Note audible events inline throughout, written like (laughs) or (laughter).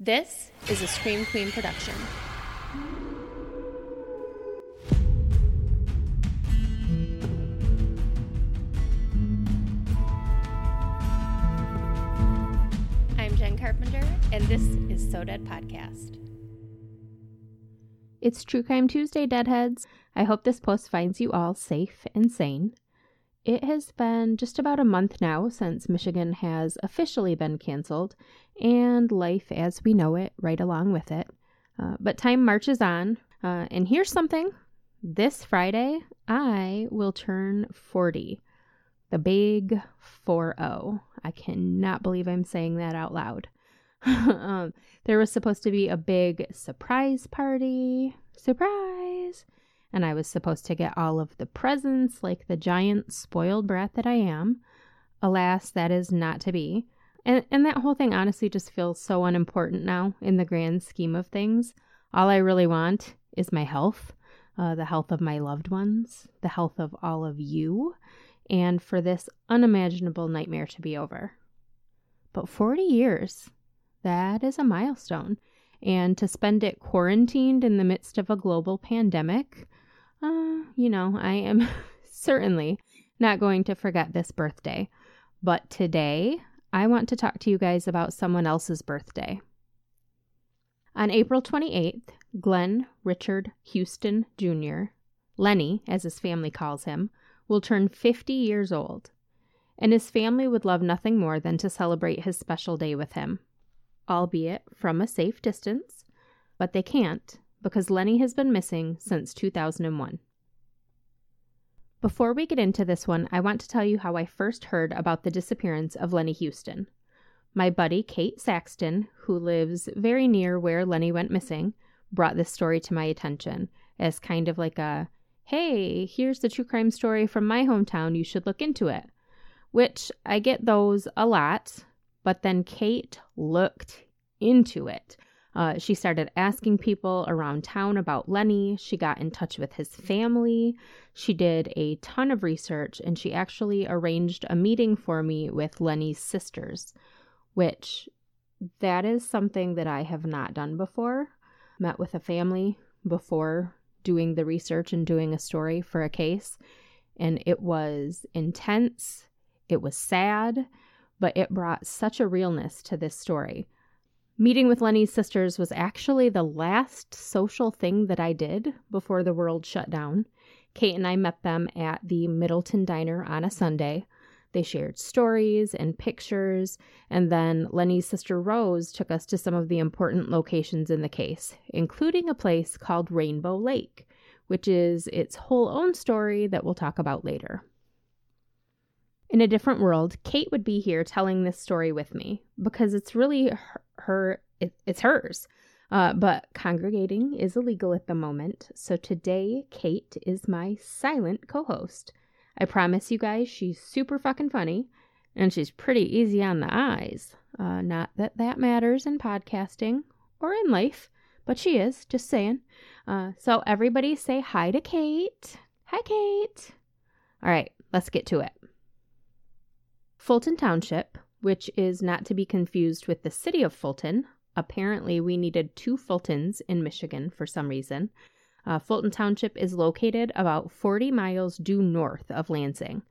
This is a Scream Queen production. I'm Jen Carpenter, and this is So Dead Podcast. It's True Crime Tuesday, Deadheads. I hope this post finds you all safe and sane. It has been just about a month now since Michigan has officially been canceled, and life as we know it right along with it. Uh, but time marches on, uh, and here's something this Friday, I will turn 40. The big 4 0. I cannot believe I'm saying that out loud. (laughs) um, there was supposed to be a big surprise party. Surprise! And I was supposed to get all of the presents like the giant spoiled brat that I am. Alas, that is not to be. And, and that whole thing honestly just feels so unimportant now in the grand scheme of things. All I really want is my health, uh, the health of my loved ones, the health of all of you, and for this unimaginable nightmare to be over. But 40 years, that is a milestone. And to spend it quarantined in the midst of a global pandemic, uh, you know, I am (laughs) certainly not going to forget this birthday. But today, I want to talk to you guys about someone else's birthday. On April 28th, Glenn Richard Hustin Jr., Lenny, as his family calls him, will turn 50 years old, and his family would love nothing more than to celebrate his special day with him, albeit from a safe distance, but they can't because Lenny has been missing since 2001. Before we get into this one, I want to tell you how I first heard about the disappearance of Lenny Hustin. My buddy Kate Saxton, who lives very near where Lenny went missing, brought this story to my attention as kind of like a hey, here's the true crime story from my hometown, you should look into it. Which I get those a lot, but then Kate looked into it. Uh, she started asking people around town about Lenny. She got in touch with his family. She did a ton of research and she actually arranged a meeting for me with Lenny's sisters, which that is something that I have not done before. Met with a family before doing the research and doing a story for a case, and it was intense. It was sad, but it brought such a realness to this story. Meeting with Lenny's sisters was actually the last social thing that I did before the world shut down. Kate and I met them at the Middleton Diner on a Sunday. They shared stories and pictures, and then Lenny's sister Rose took us to some of the important locations in the case, including a place called Rainbow Lake, which is its whole own story that we'll talk about later. In a different world, Kate would be here telling this story with me because it's really her, her it, it's hers. Uh, but congregating is illegal at the moment, so today Kate is my silent co host. I promise you guys she's super fucking funny and she's pretty easy on the eyes. Uh, not that that matters in podcasting or in life, but she is, just saying. Uh, so everybody say hi to Kate. Hi, Kate. All right, let's get to it. Fulton Township, which is not to be confused with the city of Fulton. Apparently, we needed two Fultons in Michigan for some reason. Uh, Fulton Township is located about 40 miles due north of Lansing.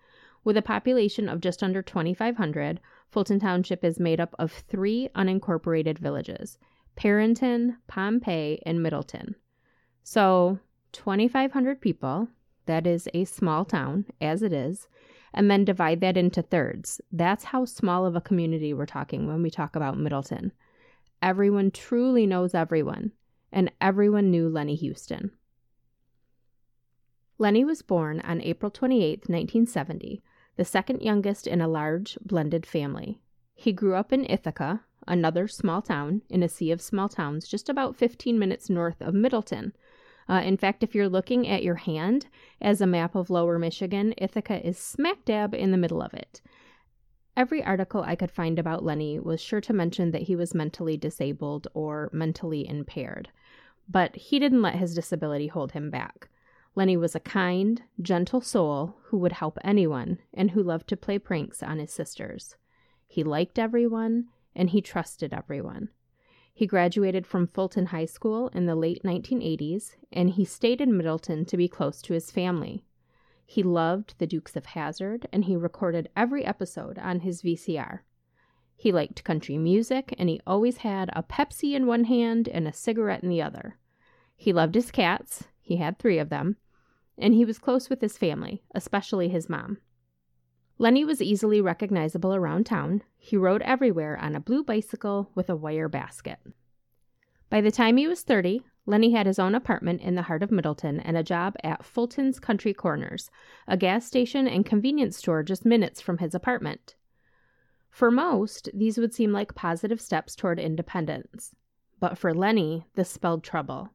With a population of just under 2,500, Fulton Township is made up of three unincorporated villages Perrinton, Pompey, and Middleton. So, 2,500 people, that is a small town, as it is, and then divide that into thirds. That's how small of a community we're talking when we talk about Middleton. Everyone truly knows everyone, and everyone knew Lenny Hustin. Lenny was born on April 28, 1970, the second youngest in a large blended family. He grew up in Ithaca, another small town in a sea of small towns just about 15 minutes north of Middleton. Uh, in fact, if you're looking at your hand as a map of lower Michigan, Ithaca is smack dab in the middle of it. Every article I could find about Lenny was sure to mention that he was mentally disabled or mentally impaired, but he didn't let his disability hold him back. Lenny was a kind, gentle soul who would help anyone and who loved to play pranks on his sisters. He liked everyone and he trusted everyone. He graduated from Fulton High School in the late 1980s and he stayed in Middleton to be close to his family. He loved the Dukes of Hazzard and he recorded every episode on his VCR. He liked country music and he always had a Pepsi in one hand and a cigarette in the other. He loved his cats, he had three of them, and he was close with his family, especially his mom. Lenny was easily recognizable around town. He rode everywhere on a blue bicycle with a wire basket. By the time he was 30, Lenny had his own apartment in the heart of Middleton and a job at Fulton's Country Corners, a gas station and convenience store just minutes from his apartment. For most, these would seem like positive steps toward independence. But for Lenny, this spelled trouble.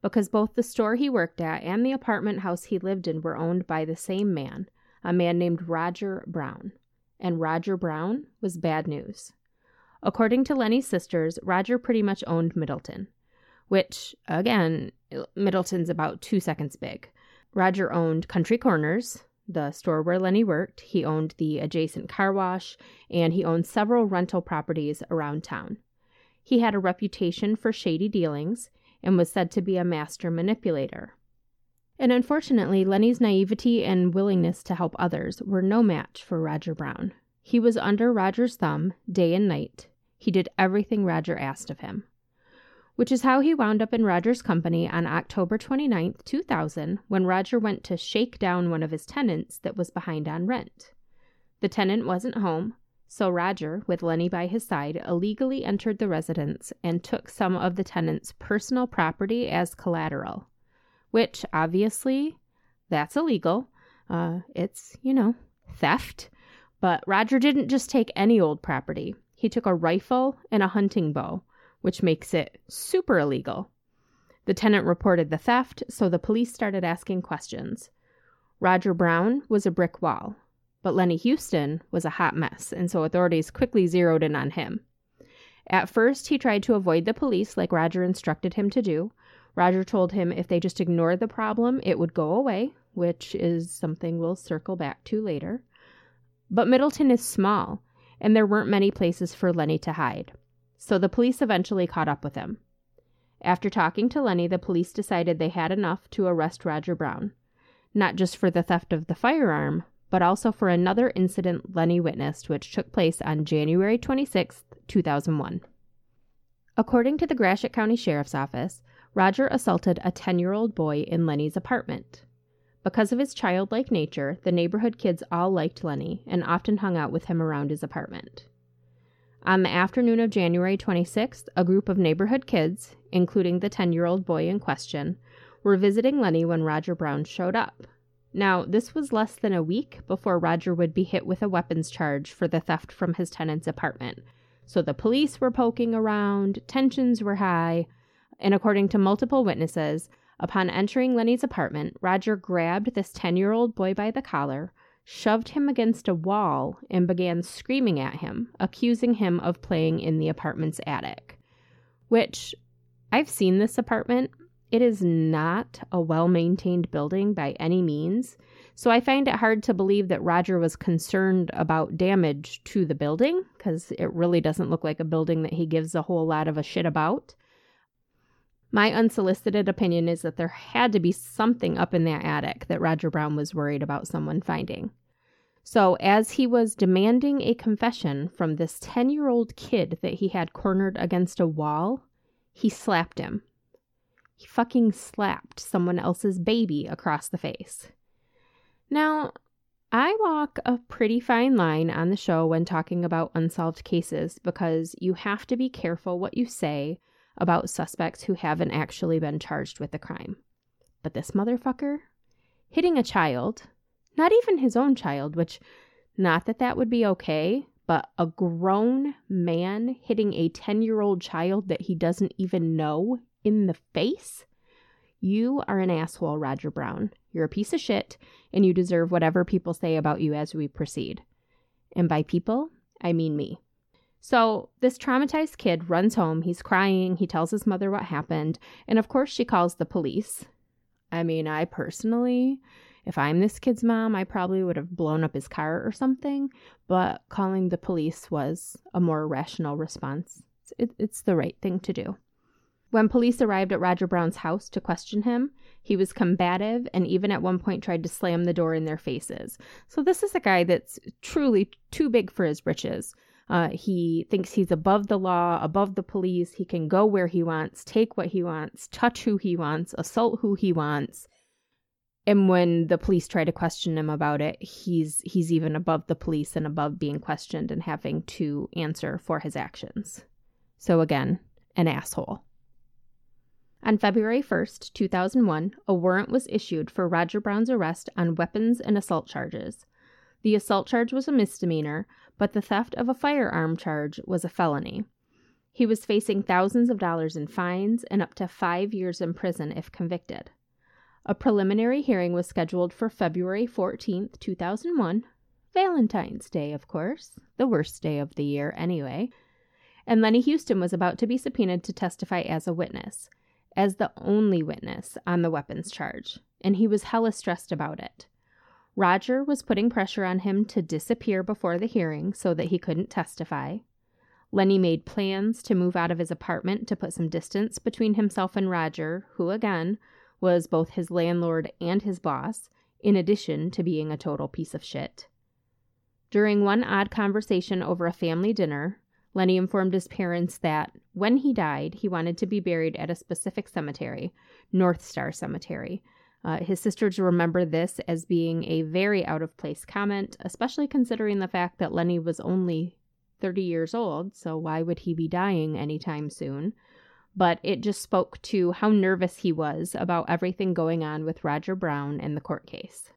Because both the store he worked at and the apartment house he lived in were owned by the same man, a man named Roger Brown. And Roger Brown was bad news. According to Lenny's sisters, Roger pretty much owned Middleton which, again, Middleton's about two seconds big. Roger owned Country Corners, the store where Lenny worked. He owned the adjacent car wash, and he owned several rental properties around town. He had a reputation for shady dealings and was said to be a master manipulator. And unfortunately, Lenny's naivety and willingness to help others were no match for Roger Brown. He was under Roger's thumb day and night. He did everything Roger asked of him which is how he wound up in Roger's company on October 29, 2000, when Roger went to shake down one of his tenants that was behind on rent. The tenant wasn't home, so Roger, with Lenny by his side, illegally entered the residence and took some of the tenant's personal property as collateral, which obviously that's illegal. Uh, it's, you know, theft. But Roger didn't just take any old property. He took a rifle and a hunting bow, which makes it super illegal. The tenant reported the theft, so the police started asking questions. Roger Brown was a brick wall, but Lenny Hustin was a hot mess, and so authorities quickly zeroed in on him. At first, he tried to avoid the police like Roger instructed him to do. Roger told him if they just ignored the problem, it would go away, which is something we'll circle back to later. But Middleton is small, and there weren't many places for Lenny to hide so the police eventually caught up with him. After talking to Lenny, the police decided they had enough to arrest Roger Brown, not just for the theft of the firearm, but also for another incident Lenny witnessed, which took place on January 26, 2001. According to the Gratiot County Sheriff's Office, Roger assaulted a 10 year old boy in Lenny's apartment. Because of his childlike nature, the neighborhood kids all liked Lenny and often hung out with him around his apartment. On the afternoon of January 26th, a group of neighborhood kids, including the 10 year old boy in question, were visiting Lenny when Roger Brown showed up. Now, this was less than a week before Roger would be hit with a weapons charge for the theft from his tenant's apartment. So the police were poking around, tensions were high, and according to multiple witnesses, upon entering Lenny's apartment, Roger grabbed this 10 year old boy by the collar, shoved him against a wall, and began screaming at him, accusing him of playing in the apartment's attic. Which I've seen this apartment. It is not a well maintained building by any means, so I find it hard to believe that Roger was concerned about damage to the building because it really doesn't look like a building that he gives a whole lot of a shit about. My unsolicited opinion is that there had to be something up in that attic that Roger Brown was worried about someone finding. So, as he was demanding a confession from this 10 year old kid that he had cornered against a wall, he slapped him. He fucking slapped someone else's baby across the face. Now, I walk a pretty fine line on the show when talking about unsolved cases because you have to be careful what you say about suspects who haven't actually been charged with the crime. But this motherfucker hitting a child, not even his own child, which not that that would be okay, but a grown man hitting a 10 year old child that he doesn't even know in the face? You are an asshole, Roger Brown. You're a piece of shit, and you deserve whatever people say about you as we proceed. And by people, I mean me. So, this traumatized kid runs home. He's crying. He tells his mother what happened. And of course, she calls the police. I mean, I personally, if I'm this kid's mom, I probably would have blown up his car or something. But calling the police was a more rational response. It, it's the right thing to do. When police arrived at Roger Brown's house to question him, he was combative and even at one point tried to slam the door in their faces. So, this is a guy that's truly too big for his britches. Uh, he thinks he's above the law, above the police. He can go where he wants, take what he wants, touch who he wants, assault who he wants. And when the police try to question him about it, he's he's even above the police and above being questioned and having to answer for his actions. So again, an asshole. On February 1st, 2001, a warrant was issued for Roger Brown's arrest on weapons and assault charges. The assault charge was a misdemeanor, but the theft of a firearm charge was a felony. He was facing thousands of dollars in fines and up to five years in prison if convicted. A preliminary hearing was scheduled for February 14, 2001, Valentine's Day, of course, the worst day of the year anyway. And Lenny Hustin was about to be subpoenaed to testify as a witness, as the only witness on the weapons charge, and he was hella stressed about it. Roger was putting pressure on him to disappear before the hearing so that he couldn't testify. Lenny made plans to move out of his apartment to put some distance between himself and Roger, who, again, was both his landlord and his boss, in addition to being a total piece of shit. During one odd conversation over a family dinner, Lenny informed his parents that when he died, he wanted to be buried at a specific cemetery, North Star Cemetery, uh, his sisters remember this as being a very out of place comment, especially considering the fact that Lenny was only 30 years old, so why would he be dying anytime soon? But it just spoke to how nervous he was about everything going on with Roger Brown and the court case.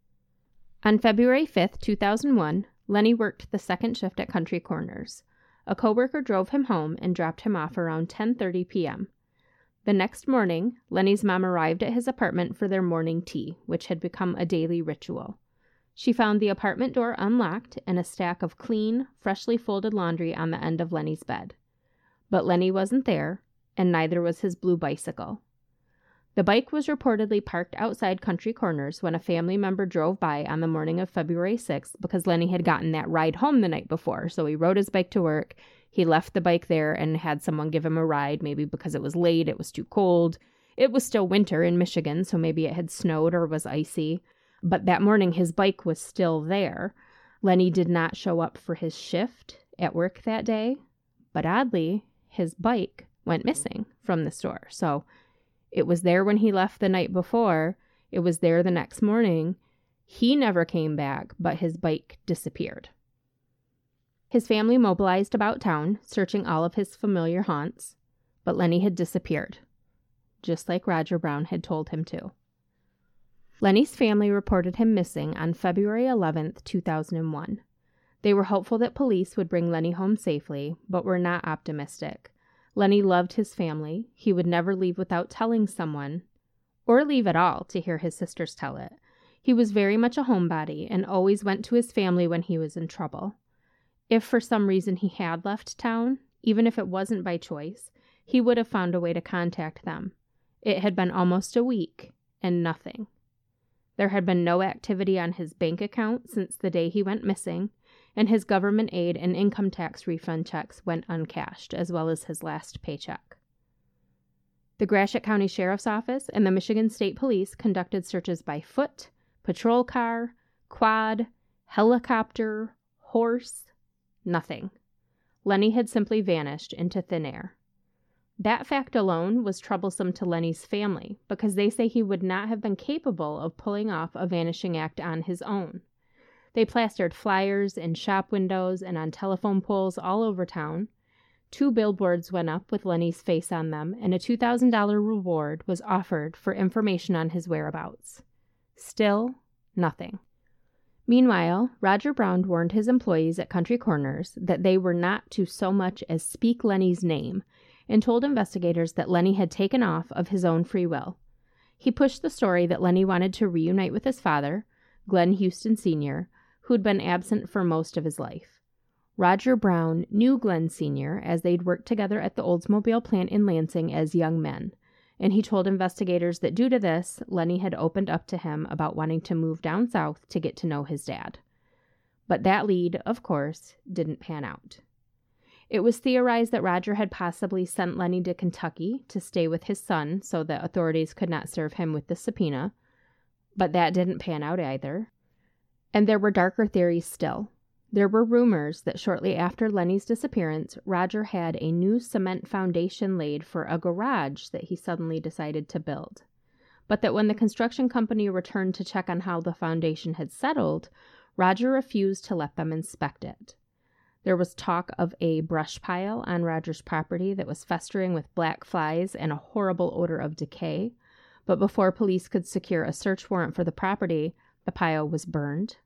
On February 5th, 2001, Lenny worked the second shift at Country Corners. A coworker drove him home and dropped him off around 10:30 p.m. The next morning, Lenny's mom arrived at his apartment for their morning tea, which had become a daily ritual. She found the apartment door unlocked and a stack of clean, freshly folded laundry on the end of Lenny's bed. But Lenny wasn't there, and neither was his blue bicycle. The bike was reportedly parked outside Country Corners when a family member drove by on the morning of February 6th because Lenny had gotten that ride home the night before, so he rode his bike to work he left the bike there and had someone give him a ride, maybe because it was late, it was too cold. It was still winter in Michigan, so maybe it had snowed or was icy. But that morning, his bike was still there. Lenny did not show up for his shift at work that day, but oddly, his bike went missing from the store. So it was there when he left the night before, it was there the next morning. He never came back, but his bike disappeared. His family mobilized about town, searching all of his familiar haunts, but Lenny had disappeared, just like Roger Brown had told him to. Lenny's family reported him missing on February 11, 2001. They were hopeful that police would bring Lenny home safely, but were not optimistic. Lenny loved his family. He would never leave without telling someone, or leave at all to hear his sisters tell it. He was very much a homebody and always went to his family when he was in trouble. If for some reason he had left town, even if it wasn't by choice, he would have found a way to contact them. It had been almost a week, and nothing. There had been no activity on his bank account since the day he went missing, and his government aid and income tax refund checks went uncashed, as well as his last paycheck. The Gratiot County Sheriff's Office and the Michigan State Police conducted searches by foot, patrol car, quad, helicopter, horse, Nothing. Lenny had simply vanished into thin air. That fact alone was troublesome to Lenny's family because they say he would not have been capable of pulling off a vanishing act on his own. They plastered flyers in shop windows and on telephone poles all over town. Two billboards went up with Lenny's face on them, and a $2,000 reward was offered for information on his whereabouts. Still, nothing. Meanwhile, Roger Brown warned his employees at Country Corners that they were not to so much as speak Lenny's name and told investigators that Lenny had taken off of his own free will. He pushed the story that Lenny wanted to reunite with his father, Glenn Hustin Sr., who'd been absent for most of his life. Roger Brown knew Glenn Sr., as they'd worked together at the Oldsmobile plant in Lansing as young men, and he told investigators that due to this, Lenny had opened up to him about wanting to move down south to get to know his dad. But that lead, of course, didn't pan out. It was theorized that Roger had possibly sent Lenny to Kentucky to stay with his son so that authorities could not serve him with the subpoena, but that didn't pan out either. And there were darker theories still. There were rumors that shortly after Lenny's disappearance, Roger had a new cement foundation laid for a garage that he suddenly decided to build. But that when the construction company returned to check on how the foundation had settled, Roger refused to let them inspect it. There was talk of a brush pile on Roger's property that was festering with black flies and a horrible odor of decay. But before police could secure a search warrant for the property, the pile was burned.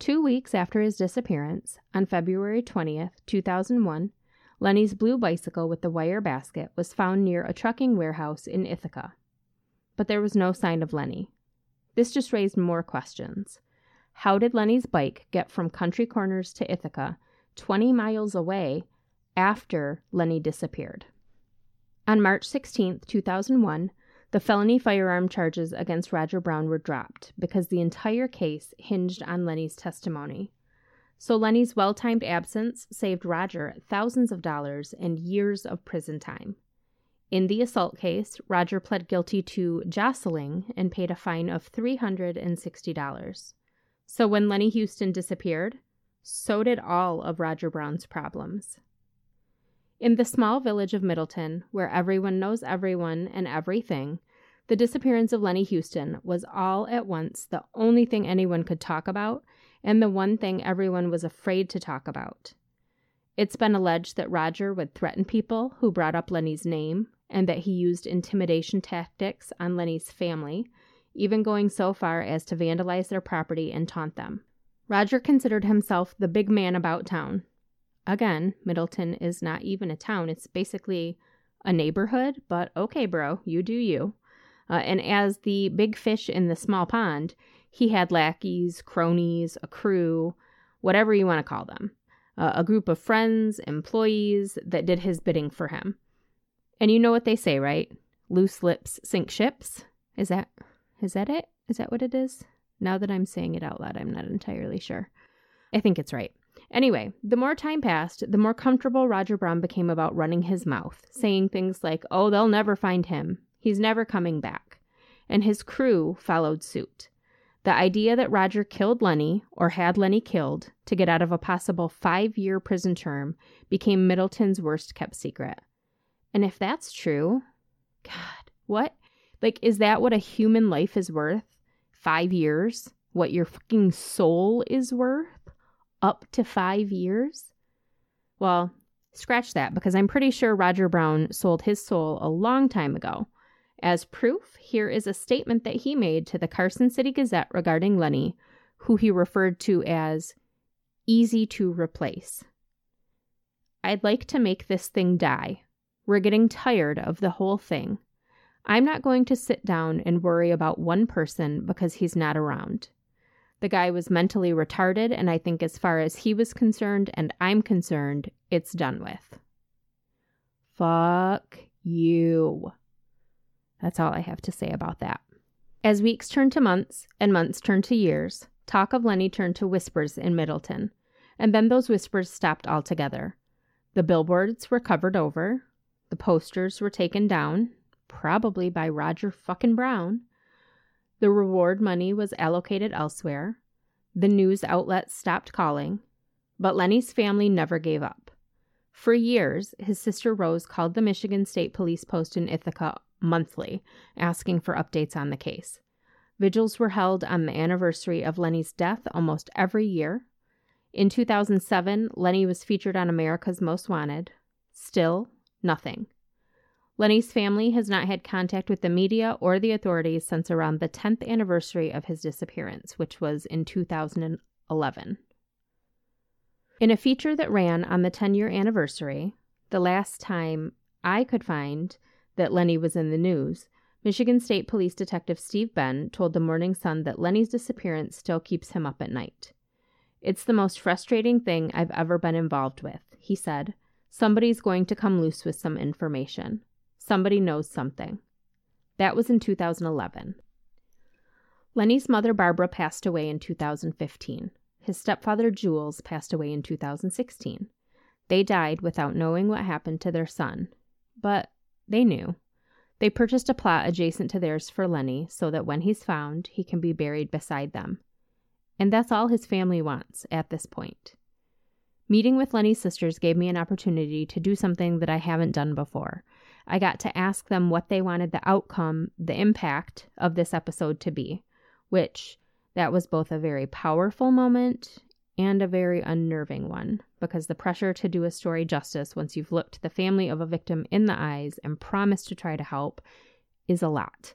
Two weeks after his disappearance, on February 20th, 2001, Lenny's blue bicycle with the wire basket was found near a trucking warehouse in Ithaca. But there was no sign of Lenny. This just raised more questions. How did Lenny's bike get from Country Corners to Ithaca, 20 miles away, after Lenny disappeared? On March 16, 2001, the felony firearm charges against Roger Brown were dropped because the entire case hinged on Lenny's testimony. So Lenny's well timed absence saved Roger thousands of dollars and years of prison time. In the assault case, Roger pled guilty to jostling and paid a fine of $360. So when Lenny Hustin disappeared, so did all of Roger Brown's problems. In the small village of Middleton, where everyone knows everyone and everything, the disappearance of Lenny Hustin was all at once the only thing anyone could talk about and the one thing everyone was afraid to talk about. It's been alleged that Roger would threaten people who brought up Lenny's name and that he used intimidation tactics on Lenny's family even going so far as to vandalize their property and taunt them. Roger considered himself the big man about town. Again, Middleton is not even a town, it's basically a neighborhood, but okay, bro, you do you. Uh, and as the big fish in the small pond, he had lackeys, cronies, a crew, whatever you want to call them, uh, a group of friends, employees that did his bidding for him. And you know what they say, right? Loose lips sink ships. Is that is that it? Is that what it is? Now that I'm saying it out loud, I'm not entirely sure. I think it's right. Anyway, the more time passed, the more comfortable Roger Brown became about running his mouth, saying things like, oh, they'll never find him. He's never coming back. And his crew followed suit. The idea that Roger killed Lenny, or had Lenny killed, to get out of a possible five year prison term became Middleton's worst kept secret. And if that's true, God, what like, is that what a human life is worth? Five years? What your fucking soul is worth? Up to five years? Well, scratch that because I'm pretty sure Roger Brown sold his soul a long time ago. As proof, here is a statement that he made to the Carson City Gazette regarding Lenny, who he referred to as easy to replace. I'd like to make this thing die. We're getting tired of the whole thing. I'm not going to sit down and worry about one person because he's not around. The guy was mentally retarded, and I think, as far as he was concerned and I'm concerned, it's done with. Fuck you. That's all I have to say about that. As weeks turned to months and months turned to years, talk of Lenny turned to whispers in Middleton, and then those whispers stopped altogether. The billboards were covered over, the posters were taken down, probably by Roger fucking Brown. The reward money was allocated elsewhere. The news outlets stopped calling. But Lenny's family never gave up. For years, his sister Rose called the Michigan State Police Post in Ithaca monthly, asking for updates on the case. Vigils were held on the anniversary of Lenny's death almost every year. In 2007, Lenny was featured on America's Most Wanted. Still, nothing. Lenny's family has not had contact with the media or the authorities since around the 10th anniversary of his disappearance, which was in 2011. In a feature that ran on the 10 year anniversary, the last time I could find that Lenny was in the news, Michigan State Police Detective Steve Benn told the Morning Sun that Lenny's disappearance still keeps him up at night. It's the most frustrating thing I've ever been involved with, he said. Somebody's going to come loose with some information. Somebody knows something. That was in 2011. Lenny's mother, Barbara, passed away in 2015. His stepfather, Jules, passed away in 2016. They died without knowing what happened to their son. But they knew. They purchased a plot adjacent to theirs for Lenny so that when he's found, he can be buried beside them. And that's all his family wants at this point. Meeting with Lenny's sisters gave me an opportunity to do something that I haven't done before. I got to ask them what they wanted the outcome, the impact of this episode to be, which that was both a very powerful moment and a very unnerving one because the pressure to do a story justice once you've looked the family of a victim in the eyes and promised to try to help is a lot.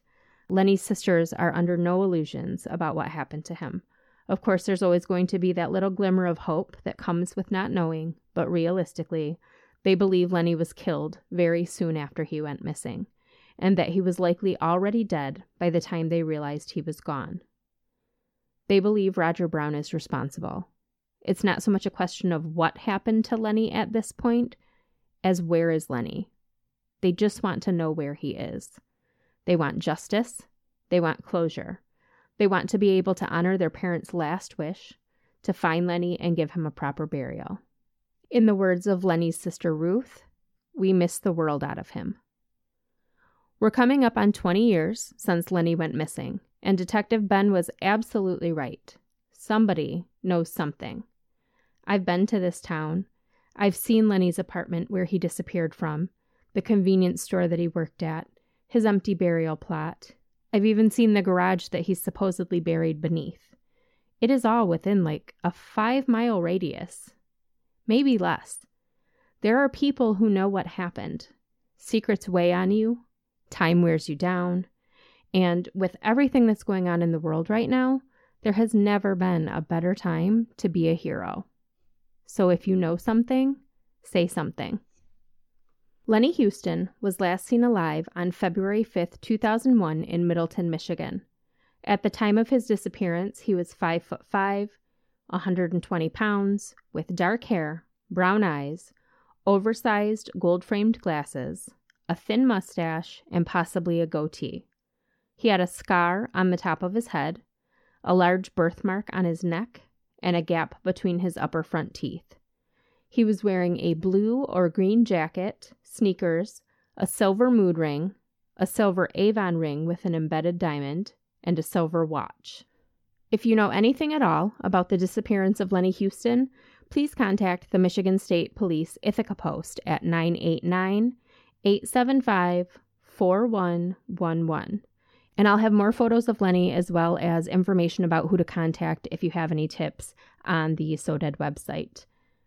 Lenny's sisters are under no illusions about what happened to him. Of course, there's always going to be that little glimmer of hope that comes with not knowing, but realistically, they believe Lenny was killed very soon after he went missing, and that he was likely already dead by the time they realized he was gone. They believe Roger Brown is responsible, it's not so much a question of what happened to Lenny at this point as where is Lenny. They just want to know where he is. They want justice. They want closure. They want to be able to honor their parents' last wish to find Lenny and give him a proper burial. In the words of Lenny's sister Ruth, we miss the world out of him. We're coming up on 20 years since Lenny went missing, and Detective Benn was absolutely right. Somebody knows something. I've been to this town. I've seen Lenny's apartment where he disappeared from, the convenience store that he worked at, his empty burial plot. I've even seen the garage that he's supposedly buried beneath. It is all within like a five mile radius, maybe less. There are people who know what happened. Secrets weigh on you, time wears you down, and with everything that's going on in the world right now, there has never been a better time to be a hero. So if you know something, say something. Lenny Hustin was last seen alive on February 5, 2001 in Middleton, Michigan. At the time of his disappearance, he was 5 foot 5, 120 pounds, with dark hair, brown eyes, oversized gold-framed glasses, a thin mustache, and possibly a goatee. He had a scar on the top of his head, a large birthmark on his neck, and a gap between his upper front teeth. He was wearing a blue or green jacket, sneakers, a silver mood ring, a silver Avon ring with an embedded diamond, and a silver watch. If you know anything at all about the disappearance of Lenny Hustin, please contact the Michigan State Police Ithaca Post at 989 875 4111. And I'll have more photos of Lenny as well as information about who to contact if you have any tips on the So Dead website.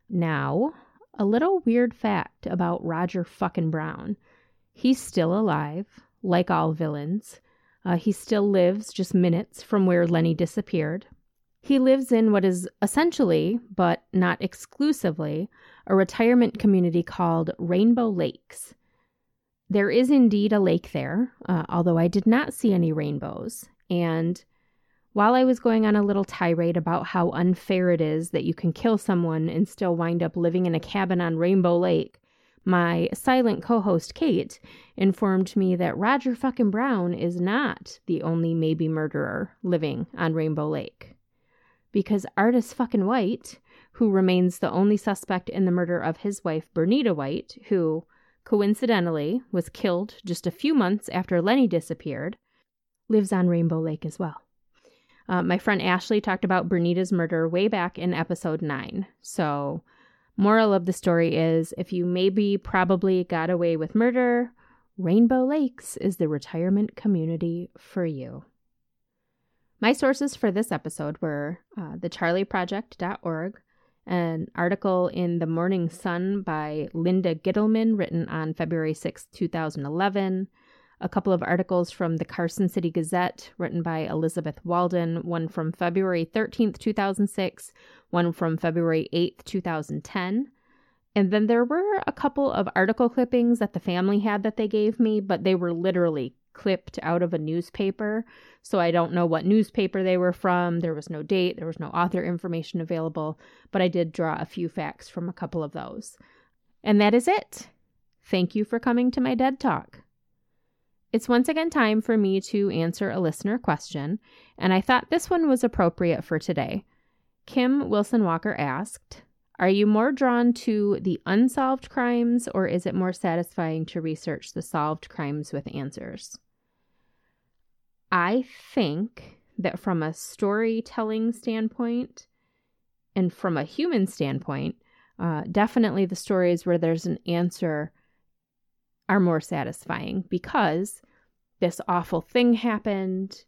Now, a little weird fact about Roger fucking Brown. He's still alive, like all villains. Uh, he still lives just minutes from where Lenny disappeared. He lives in what is essentially, but not exclusively, a retirement community called Rainbow Lakes. There is indeed a lake there, uh, although I did not see any rainbows. And while I was going on a little tirade about how unfair it is that you can kill someone and still wind up living in a cabin on Rainbow Lake, my silent co host Kate informed me that Roger fucking Brown is not the only maybe murderer living on Rainbow Lake. Because Artis fucking White, who remains the only suspect in the murder of his wife, Bernita White, who, coincidentally, was killed just a few months after Lenny disappeared, lives on Rainbow Lake as well. Uh, my friend Ashley talked about Bernita's murder way back in episode 9. So, moral of the story is if you maybe probably got away with murder, Rainbow Lakes is the retirement community for you. My sources for this episode were uh, thecharleyproject.org, an article in the Morning Sun by Linda Gittleman, written on February 6, 2011. A couple of articles from the Carson City Gazette, written by Elisabeth Waldon, one from February 13th, 2006, one from February 8th, 2010. And then there were a couple of article clippings that the family had that they gave me, but they were literally clipped out of a newspaper. So I don't know what newspaper they were from. There was no date, there was no author information available, but I did draw a few facts from a couple of those. And that is it. Thank you for coming to my dead talk. It's once again time for me to answer a listener question, and I thought this one was appropriate for today. Kim Wilson Walker asked, Are you more drawn to the unsolved crimes, or is it more satisfying to research the solved crimes with answers? I think that from a storytelling standpoint and from a human standpoint, uh, definitely the stories where there's an answer are more satisfying because this awful thing happened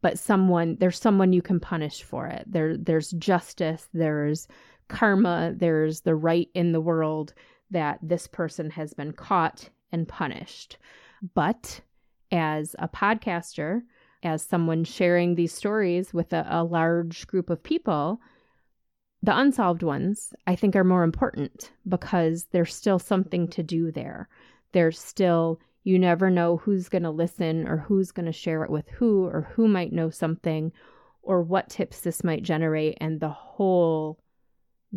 but someone there's someone you can punish for it there there's justice there's karma there's the right in the world that this person has been caught and punished but as a podcaster, as someone sharing these stories with a, a large group of people, the unsolved ones I think are more important because there's still something to do there. There's still, you never know who's going to listen or who's going to share it with who or who might know something or what tips this might generate. And the whole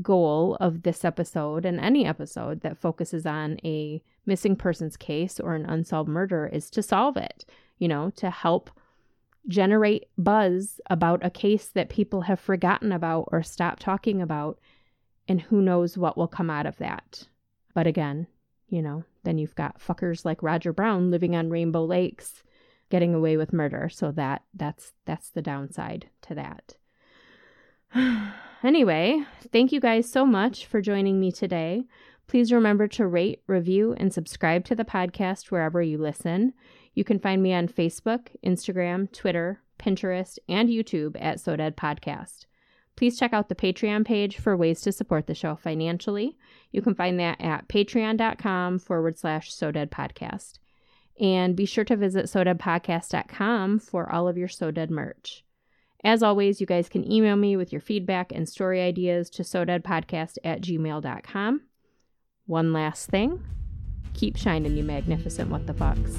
goal of this episode and any episode that focuses on a missing persons case or an unsolved murder is to solve it, you know, to help generate buzz about a case that people have forgotten about or stopped talking about. And who knows what will come out of that. But again, you know, then you've got fuckers like Roger Brown living on Rainbow Lakes getting away with murder. So that that's that's the downside to that. (sighs) Anyway, thank you guys so much for joining me today. Please remember to rate, review, and subscribe to the podcast wherever you listen. You can find me on Facebook, Instagram, Twitter, Pinterest, and YouTube at So Dead Podcast. Please check out the Patreon page for ways to support the show financially. You can find that at patreon.com forward slash So Dead Podcast. And be sure to visit SoDeadPodcast.com for all of your So Dead merch. As always, you guys can email me with your feedback and story ideas to sodeadpodcast at gmail.com. One last thing keep shining, you magnificent what the fucks.